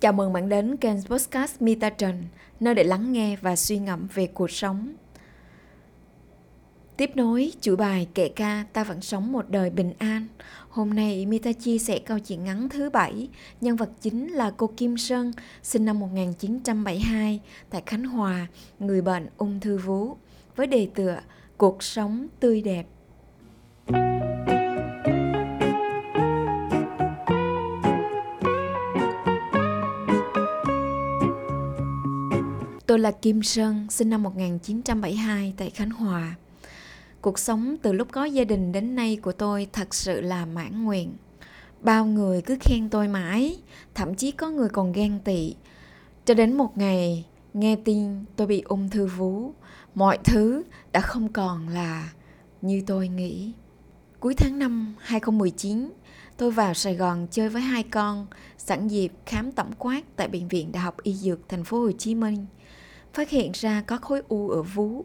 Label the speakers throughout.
Speaker 1: Chào mừng bạn đến kênh Podcast Mita Trần, nơi để lắng nghe và suy ngẫm về cuộc sống. Tiếp nối chuỗi bài kệ ca Ta vẫn sống một đời bình an. Hôm nay Mita chia sẻ câu chuyện ngắn thứ bảy. Nhân vật chính là cô Kim Sơn, sinh năm 1972 tại Khánh Hòa, người bệnh ung thư vú, với đề tựa Cuộc sống tươi đẹp. Tôi là Kim Sơn, sinh năm 1972 tại Khánh Hòa. Cuộc sống từ lúc có gia đình đến nay của tôi thật sự là mãn nguyện. Bao người cứ khen tôi mãi, thậm chí có người còn ghen tị. Cho đến một ngày, nghe tin tôi bị ung thư vú, mọi thứ đã không còn là như tôi nghĩ. Cuối tháng 5 2019, tôi vào Sài Gòn chơi với hai con, sẵn dịp khám tổng quát tại bệnh viện Đại học Y Dược thành phố Hồ Chí Minh phát hiện ra có khối u ở vú.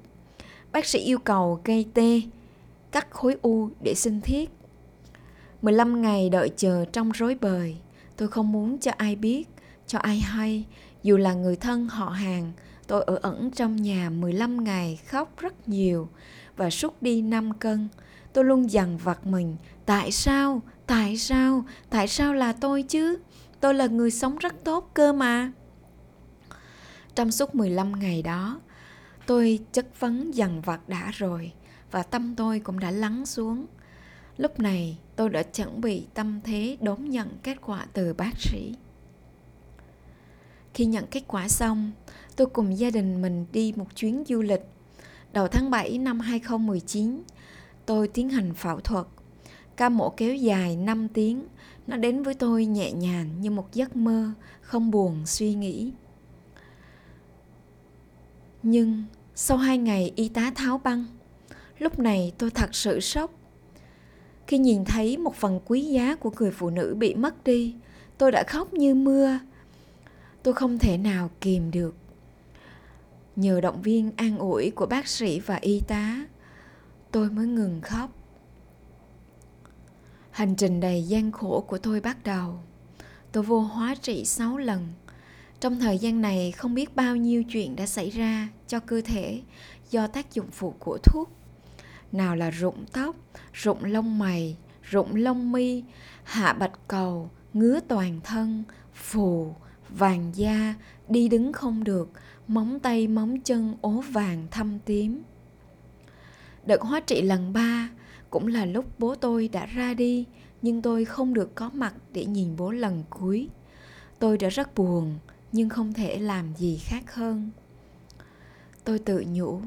Speaker 1: Bác sĩ yêu cầu gây tê, cắt khối u để sinh thiết. 15 ngày đợi chờ trong rối bời, tôi không muốn cho ai biết, cho ai hay, dù là người thân họ hàng, tôi ở ẩn trong nhà 15 ngày khóc rất nhiều và sút đi 5 cân. Tôi luôn dằn vặt mình, tại sao, tại sao, tại sao là tôi chứ? Tôi là người sống rất tốt cơ mà. Trong suốt 15 ngày đó, tôi chất vấn dằn vặt đã rồi và tâm tôi cũng đã lắng xuống. Lúc này tôi đã chuẩn bị tâm thế đón nhận kết quả từ bác sĩ. Khi nhận kết quả xong, tôi cùng gia đình mình đi một chuyến du lịch. Đầu tháng 7 năm 2019, tôi tiến hành phẫu thuật. Ca mổ kéo dài 5 tiếng, nó đến với tôi nhẹ nhàng như một giấc mơ, không buồn suy nghĩ. Nhưng sau hai ngày y tá tháo băng, lúc này tôi thật sự sốc. Khi nhìn thấy một phần quý giá của người phụ nữ bị mất đi, tôi đã khóc như mưa. Tôi không thể nào kìm được. Nhờ động viên an ủi của bác sĩ và y tá, tôi mới ngừng khóc. Hành trình đầy gian khổ của tôi bắt đầu. Tôi vô hóa trị 6 lần – trong thời gian này, không biết bao nhiêu chuyện đã xảy ra cho cơ thể do tác dụng phụ của thuốc. Nào là rụng tóc, rụng lông mày, rụng lông mi, hạ bạch cầu, ngứa toàn thân, phù, vàng da, đi đứng không được, móng tay, móng chân ố vàng thâm tím. Đợt hóa trị lần ba cũng là lúc bố tôi đã ra đi, nhưng tôi không được có mặt để nhìn bố lần cuối. Tôi đã rất buồn nhưng không thể làm gì khác hơn. Tôi tự nhủ,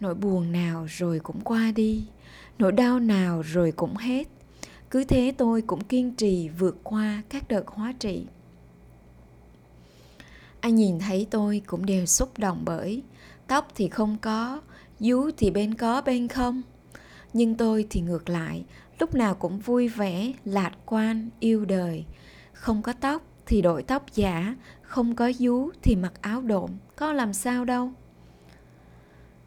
Speaker 1: nỗi buồn nào rồi cũng qua đi, nỗi đau nào rồi cũng hết. Cứ thế tôi cũng kiên trì vượt qua các đợt hóa trị. Ai nhìn thấy tôi cũng đều xúc động bởi, tóc thì không có, vú thì bên có bên không. Nhưng tôi thì ngược lại, lúc nào cũng vui vẻ, lạc quan, yêu đời. Không có tóc thì đội tóc giả, không có vú thì mặc áo độn, có làm sao đâu.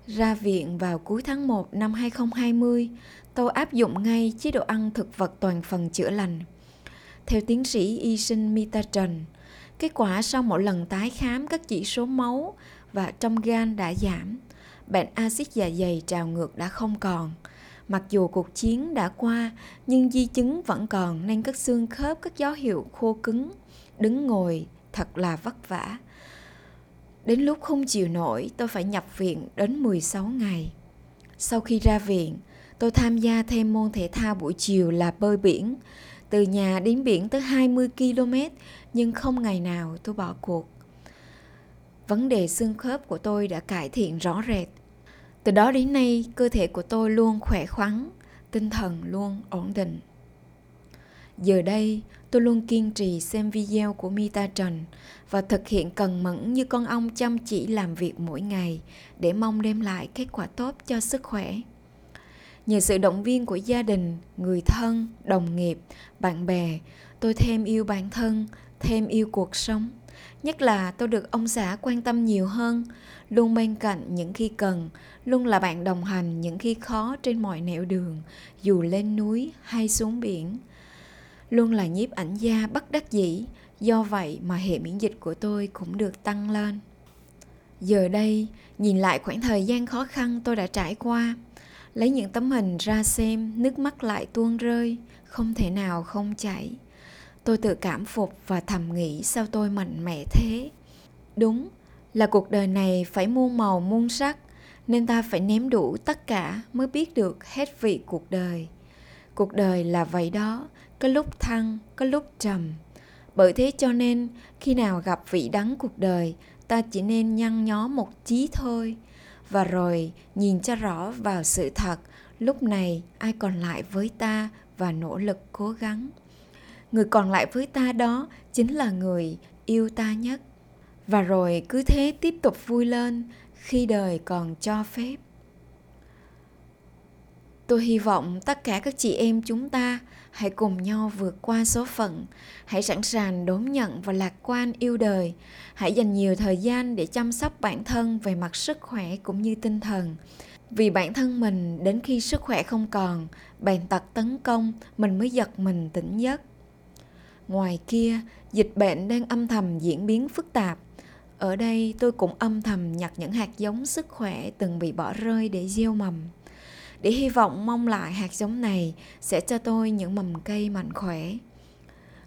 Speaker 1: Ra viện vào cuối tháng 1 năm 2020, tôi áp dụng ngay chế độ ăn thực vật toàn phần chữa lành. Theo tiến sĩ y sinh Mita Trần, kết quả sau mỗi lần tái khám các chỉ số máu và trong gan đã giảm, bệnh axit dạ dày trào ngược đã không còn. Mặc dù cuộc chiến đã qua, nhưng di chứng vẫn còn nên các xương khớp các dấu hiệu khô cứng, đứng ngồi thật là vất vả. Đến lúc không chịu nổi, tôi phải nhập viện đến 16 ngày. Sau khi ra viện, tôi tham gia thêm môn thể thao buổi chiều là bơi biển. Từ nhà đến biển tới 20 km, nhưng không ngày nào tôi bỏ cuộc. Vấn đề xương khớp của tôi đã cải thiện rõ rệt. Từ đó đến nay, cơ thể của tôi luôn khỏe khoắn, tinh thần luôn ổn định. Giờ đây, tôi luôn kiên trì xem video của Mita Trần và thực hiện cần mẫn như con ong chăm chỉ làm việc mỗi ngày để mong đem lại kết quả tốt cho sức khỏe. Nhờ sự động viên của gia đình, người thân, đồng nghiệp, bạn bè, tôi thêm yêu bản thân, thêm yêu cuộc sống. Nhất là tôi được ông xã quan tâm nhiều hơn, luôn bên cạnh những khi cần, luôn là bạn đồng hành những khi khó trên mọi nẻo đường, dù lên núi hay xuống biển luôn là nhiếp ảnh gia bất đắc dĩ. Do vậy mà hệ miễn dịch của tôi cũng được tăng lên. Giờ đây, nhìn lại khoảng thời gian khó khăn tôi đã trải qua, lấy những tấm hình ra xem, nước mắt lại tuôn rơi, không thể nào không chảy. Tôi tự cảm phục và thầm nghĩ sao tôi mạnh mẽ thế. Đúng là cuộc đời này phải muôn màu muôn sắc, nên ta phải ném đủ tất cả mới biết được hết vị cuộc đời cuộc đời là vậy đó, có lúc thăng, có lúc trầm. Bởi thế cho nên, khi nào gặp vị đắng cuộc đời, ta chỉ nên nhăn nhó một chí thôi. Và rồi, nhìn cho rõ vào sự thật, lúc này ai còn lại với ta và nỗ lực cố gắng. Người còn lại với ta đó chính là người yêu ta nhất. Và rồi cứ thế tiếp tục vui lên, khi đời còn cho phép tôi hy vọng tất cả các chị em chúng ta hãy cùng nhau vượt qua số phận. Hãy sẵn sàng đón nhận và lạc quan yêu đời. Hãy dành nhiều thời gian để chăm sóc bản thân về mặt sức khỏe cũng như tinh thần. Vì bản thân mình, đến khi sức khỏe không còn, bệnh tật tấn công, mình mới giật mình tỉnh giấc. Ngoài kia, dịch bệnh đang âm thầm diễn biến phức tạp. Ở đây tôi cũng âm thầm nhặt những hạt giống sức khỏe từng bị bỏ rơi để gieo mầm để hy vọng mong lại hạt giống này sẽ cho tôi những mầm cây mạnh khỏe.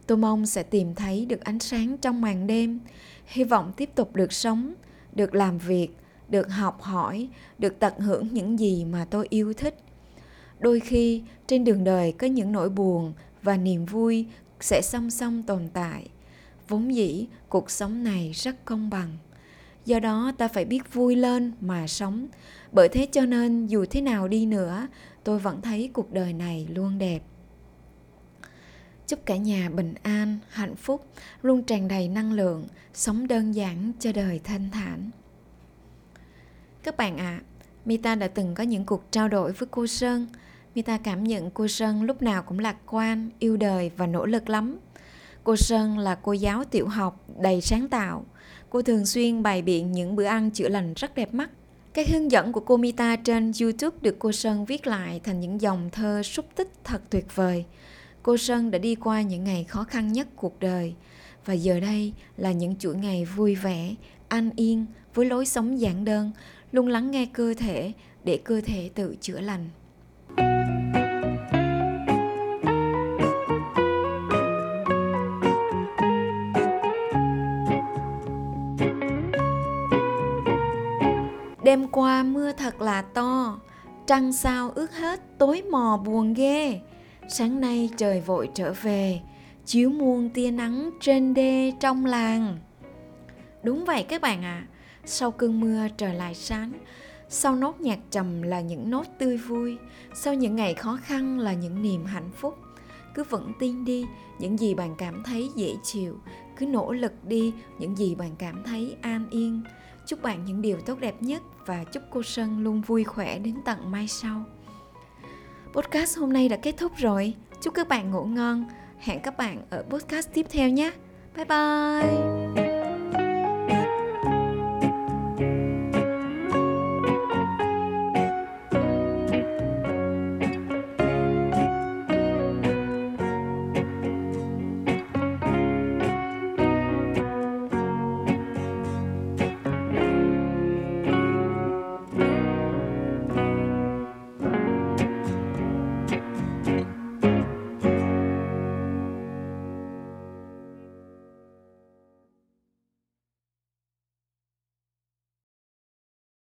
Speaker 1: Tôi mong sẽ tìm thấy được ánh sáng trong màn đêm. Hy vọng tiếp tục được sống, được làm việc, được học hỏi, được tận hưởng những gì mà tôi yêu thích. Đôi khi, trên đường đời có những nỗi buồn và niềm vui sẽ song song tồn tại. Vốn dĩ, cuộc sống này rất công bằng do đó ta phải biết vui lên mà sống. Bởi thế cho nên dù thế nào đi nữa tôi vẫn thấy cuộc đời này luôn đẹp. Chúc cả nhà bình an hạnh phúc luôn tràn đầy năng lượng sống đơn giản cho đời thanh thản. Các bạn ạ à, mita đã từng có những cuộc trao đổi với cô sơn. Mita cảm nhận cô sơn lúc nào cũng lạc quan yêu đời và nỗ lực lắm. Cô sơn là cô giáo tiểu học đầy sáng tạo cô thường xuyên bày biện những bữa ăn chữa lành rất đẹp mắt các hướng dẫn của cô Mita trên YouTube được cô Sơn viết lại thành những dòng thơ xúc tích thật tuyệt vời. Cô Sơn đã đi qua những ngày khó khăn nhất cuộc đời và giờ đây là những chuỗi ngày vui vẻ, an yên với lối sống giản đơn, luôn lắng nghe cơ thể để cơ thể tự chữa lành. Mưa thật là to, trăng sao ướt hết tối mò buồn ghê. Sáng nay trời vội trở về, chiếu muôn tia nắng trên đê trong làng. Đúng vậy các bạn ạ, à, sau cơn mưa trời lại sáng, sau nốt nhạc trầm là những nốt tươi vui, sau những ngày khó khăn là những niềm hạnh phúc. Cứ vững tin đi, những gì bạn cảm thấy dễ chịu, cứ nỗ lực đi, những gì bạn cảm thấy an yên Chúc bạn những điều tốt đẹp nhất và chúc cô Sơn luôn vui khỏe đến tận mai sau. Podcast hôm nay đã kết thúc rồi. Chúc các bạn ngủ ngon. Hẹn các bạn ở podcast tiếp theo nhé. Bye bye.